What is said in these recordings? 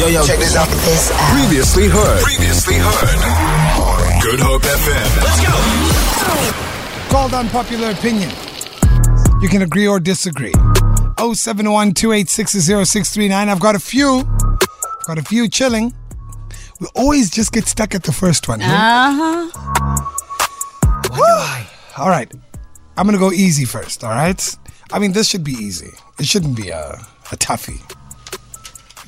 Yo, yo, check this out. This out. Previously heard. Previously heard. Good Hope FM. Let's go. Called unpopular opinion. You can agree or disagree. 071 I've got a few. I've got a few chilling. We always just get stuck at the first one. huh? Uh huh. All right. I'm going to go easy first, all right? I mean, this should be easy. It shouldn't be a, a toughie.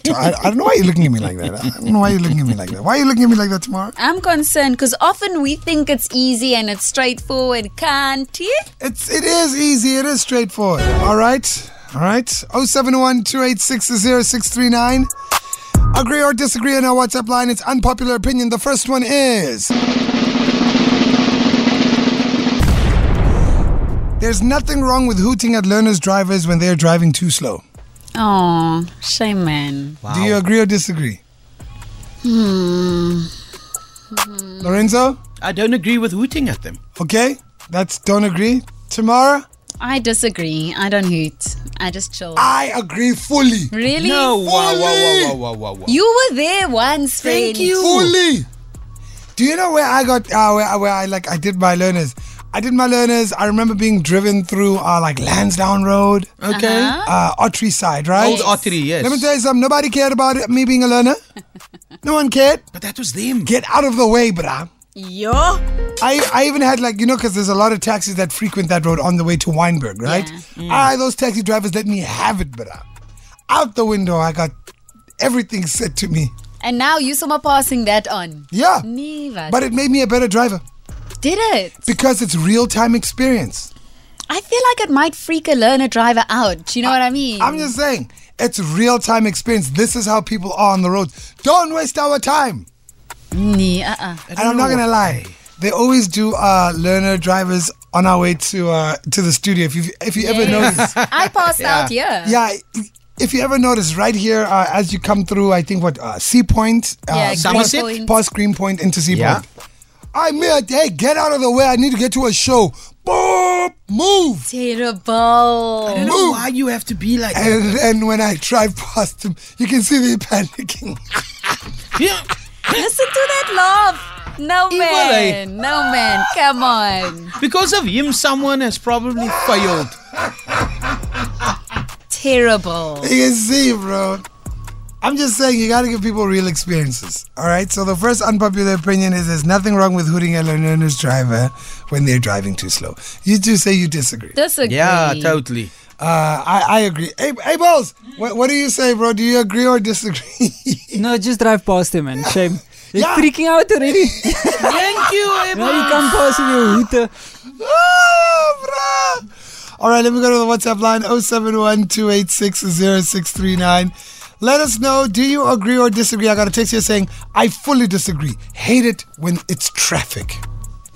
I, I don't know why you're looking at me like that. I don't know why you're looking at me like that. Why are you looking at me like that tomorrow? I'm concerned because often we think it's easy and it's straightforward, can't you? It's it is easy. It is straightforward. All right. All right. 071 0639 Agree or disagree on our WhatsApp line. It's unpopular opinion. The first one is There's nothing wrong with hooting at learners drivers when they're driving too slow. Oh, shame, man. Do you agree or disagree? Hmm. Lorenzo? I don't agree with hooting at them. Okay. That's don't agree. Tamara? I disagree. I don't hoot. I just chill. I agree fully. really? No, wow, Fully. wow, wow, wow, wow, wow. You were there once, Thank friend. you. Fully. Do you know where I got uh, where, where I like I did my learners? I did my learners. I remember being driven through uh, like Lansdowne Road, Okay. uh, Ottery side, right? Old Ottery, yes. Let me tell you something. Nobody cared about it, me being a learner. no one cared. but that was them. Get out of the way, bruh. Yo. I, I even had like you know because there's a lot of taxis that frequent that road on the way to Wynberg, right? Ah, those taxi drivers let me have it, bruh. Out the window, I got everything said to me. And now you somehow passing that on. Yeah, Never. but it made me a better driver did it? because it's real time experience. I feel like it might freak a learner driver out. Do you know what I mean? I'm just saying, it's real time experience. This is how people are on the road. Don't waste our time. Nee, uh-uh. And I'm not gonna lie, they always do uh, learner drivers on our way to uh, to the studio. If you if you ever notice, I passed out here. yeah. If you ever notice, right here uh, as you come through, I think what uh, Sea Point, uh, Yeah, Somerset? Greenpoint. past Greenpoint into Sea Yeah. Point. I mean, hey, get out of the way! I need to get to a show. Boop, move. Terrible. I don't know why you have to be like that. And, and when I drive past him, you can see me panicking. Yeah. Listen to that laugh. No Evil, eh? man. No man. Come on. Because of him, someone has probably failed. Terrible. You can see, bro. I'm just saying, you gotta give people real experiences. All right. So the first unpopular opinion is there's nothing wrong with hooting at a learner's driver when they're driving too slow. You two say you disagree. Disagree. Yeah, totally. Uh, I, I agree. Hey, hey, Balls, what, what do you say, bro? Do you agree or disagree? No, just drive past him, man. Shame. You're Yeah. freaking out already. Thank you, Abel. now you come past with your hooter. ah, bro. All right, let me go to the WhatsApp line 071 Let us know, do you agree or disagree? I got a text here saying, I fully disagree. Hate it when it's traffic.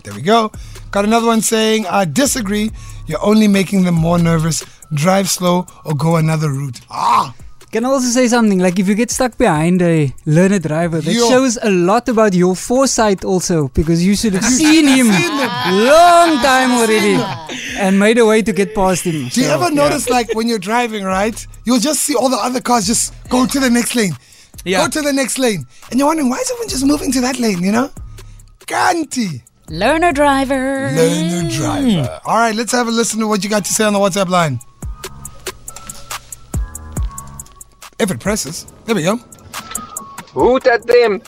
There we go. Got another one saying, I disagree. You're only making them more nervous. Drive slow or go another route. Ah, Can I also say something? Like if you get stuck behind a learner driver, that Yo. shows a lot about your foresight also, because you should have seen him long time already and made a way to get past him. Do you So, ever yeah. notice, like, when you're driving, right? You'll just see all the other cars just go to the next lane. Yeah. Go to the next lane. And you're wondering, why is everyone just moving to that lane, you know? Ganti. Learner driver. Learner driver. Hmm. All right, let's have a listen to what you got to say on the WhatsApp line. If it presses. There we go. Hoot at them.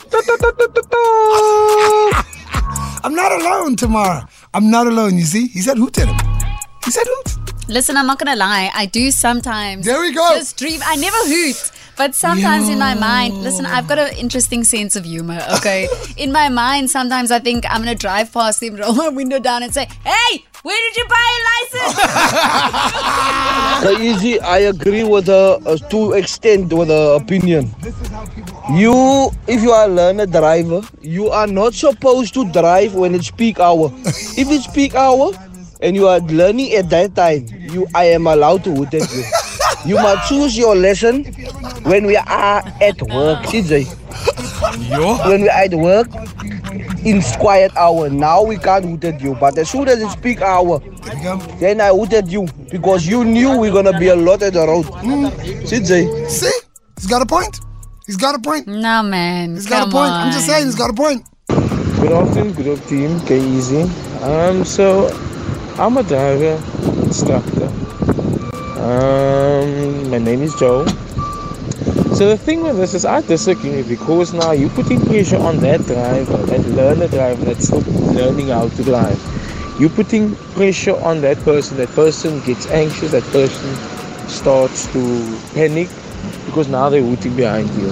I'm not alone tomorrow. I'm not alone, you see? He said hoot at him. He said hoot. Listen, I'm not gonna lie. I do sometimes. There we go. Just dream. I never hoot, but sometimes in my mind, listen, I've got an interesting sense of humor. Okay, in my mind, sometimes I think I'm gonna drive past him, roll my window down, and say, "Hey, where did you buy a license?" So easy, I agree with her uh, to extent with her opinion. You, if you are a learner driver, you are not supposed to drive when it's peak hour. if it's peak hour and you are learning at that time, you I am allowed to hoot at you. You must choose your lesson when we are at work, CJ. When we are at work, in quiet hour. Now we can't hoot at you. But as soon as it's peak hour, There we go. then I hoot at you because you knew we're gonna be a lot at the road. CJ. See? He's got a point. He's got a point. No, man. He's got come a point. I'm just saying, he's got a point. Good afternoon, Good Hope team, K Easy. Um, so I'm a driver instructor. Um, my name is Joe. So the thing with this is I disagree because now you're putting pressure on that driver, that learner driver that's learning how to drive. You're putting pressure on that person. That person gets anxious. That person starts to panic because now they're hooting behind you.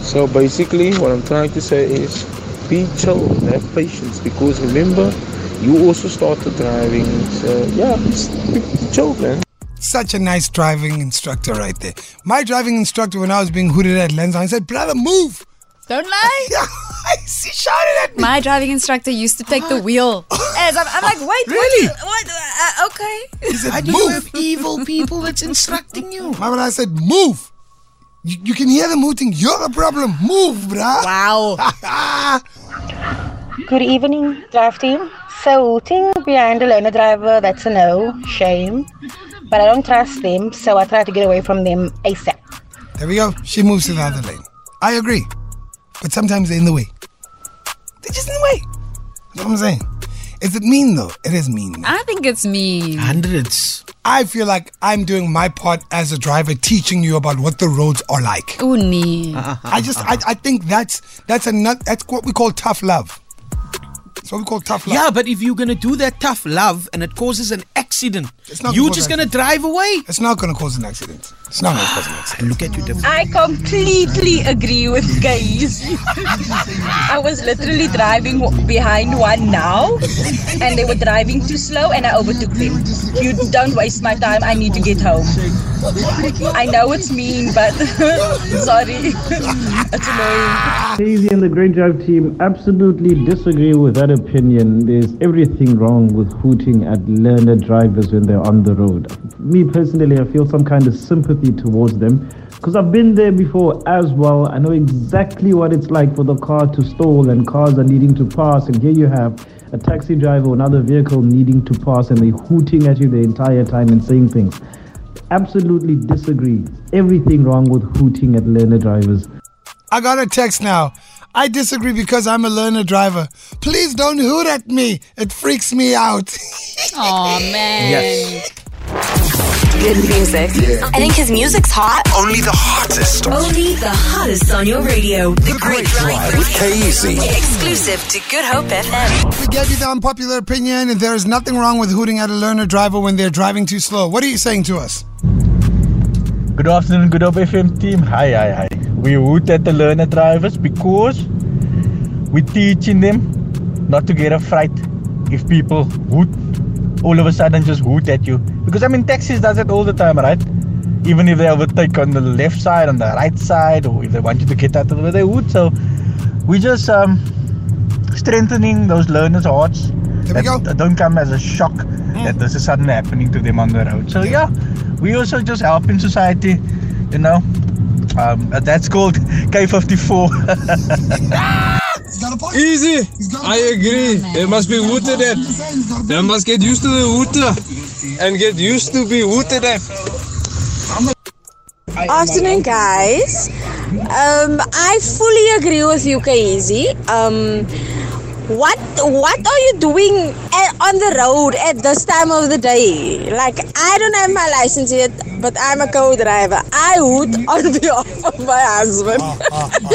So basically, what I'm trying to say is be chill, have patience because remember, you also started driving. So yeah, just be chill, man. Such a nice driving instructor right there. My driving instructor, when I was being hooted at Lens, I said, brother, move. Don't lie. Yeah, he shouted at me. My driving instructor used to take the wheel. As I'm, I'm like, wait, Really? What? what uh, okay. He said, Why do you have evil people that's instructing you? My man, I said, move. You, you can hear them hooting. You're the problem. Move, bruh. Wow. Good evening, drive team. So, hooting behind a learner driver, that's a no, shame. But I don't trust them, so I try to get away from them ASAP. There we go. She moves to the other lane. I agree. But sometimes they're in the way. They're just in the way. That's what I'm saying. Is it mean though? It is mean. I think it's mean. Hundreds. I feel like I'm doing my part as a driver, teaching you about what the roads are like. Uni. I just, I, I think that's that's a nut. That's what we call tough love. That's what we call tough love. Yeah, but if you're gonna do that tough love and it causes an accident, It's not you're just gonna an drive away. It's not going to cause an accident. It's not going to cause an accident. Look at you different. I completely agree with guys. I was literally driving behind one now, and they were driving too slow, and I overtook them. You don't waste my time. I need to get home. I know it's mean, but sorry, it's annoying. Daisy and the Great Drive team absolutely disagree with that opinion. There's everything wrong with hooting at learner drivers when they're on the road. Me personally, I feel some kind of sympathy towards them because I've been there before as well. I know exactly what it's like for the car to stall and cars are needing to pass, and here you have a taxi driver or another vehicle needing to pass and they're hooting at you the entire time and saying things. Absolutely disagree. Everything wrong with hooting at learner drivers. I got a text now. I disagree because I'm a learner driver. Please don't hoot at me. It freaks me out. Oh man. Yes. Good music. I think his music's hot. Only the hottest. Only the hottest on your radio. The Great Drive. With K-Easy. Exclusive to Good Hope FM. we gave you the unpopular opinion, and there is nothing wrong with hooting at a learner driver when they're driving too slow. What are you saying to us? Good afternoon, Good Hope FM team. Hi, hi, hi. We hoot at the learner drivers because we're teaching them not to get a fright if people hoot all of a sudden just hoot at you. Because I mean, taxis does it all the time, right? Even if they overtake on the left side, on the right side, or if they want you to get out of the way, they would. So we just um, strengthening those learners' hearts. There we go. that don't come as a shock that this is suddenly happening to them on the road. So yeah, we also just help in society, you know. Um, that's called K54. Easy. I agree. They must be hooted at. They must get used to the hooter and get used to be hooted at. Afternoon, guys. Um, I fully agree with you, Easy. Um, what what are you doing at, on the road at this time of the day? Like, I don't have my license yet, but I'm a co-driver. I would on behalf of my husband. Ah, ah, ah,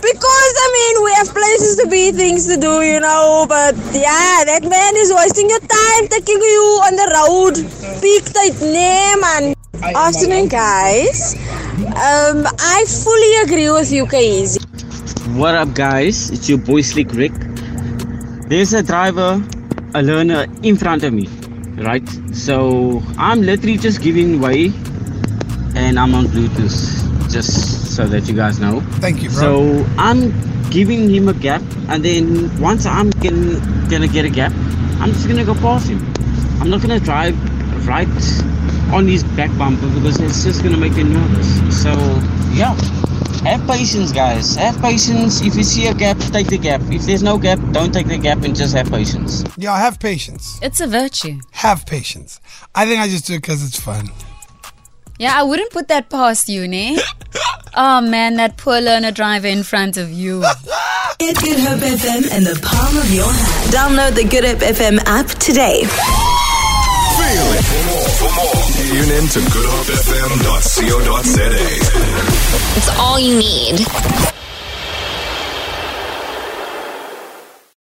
because I mean, we have places to be, things to do, you know. But yeah, that man is wasting your time taking you on the road. Peak tight, nee, man. Afternoon, guys. Um, I fully agree with you, Easy. What up, guys? It's your boy Slick Rick. There's a driver, a learner in front of me, right? So I'm literally just giving way and I'm on Bluetooth, just so that you guys know. Thank you, bro. So I'm giving him a gap, and then once I'm gonna, gonna get a gap, I'm just gonna go past him. I'm not gonna drive right on his back bumper because it's just gonna make him nervous. So yeah, have patience, guys. Have patience. If you see a gap, take the gap. If there's no gap, don't take the gap and just have patience. Yeah, have patience. It's a virtue. Have patience. I think I just do it because it's fun. Yeah, I wouldn't put that past you, ne? oh man, that poor learner driver in front of you. Get Good Hope FM in the palm of your hand. Download the Good Hope FM app today daily. For more, for more, tune in to GoodHopeFM.co.za. It's all you need.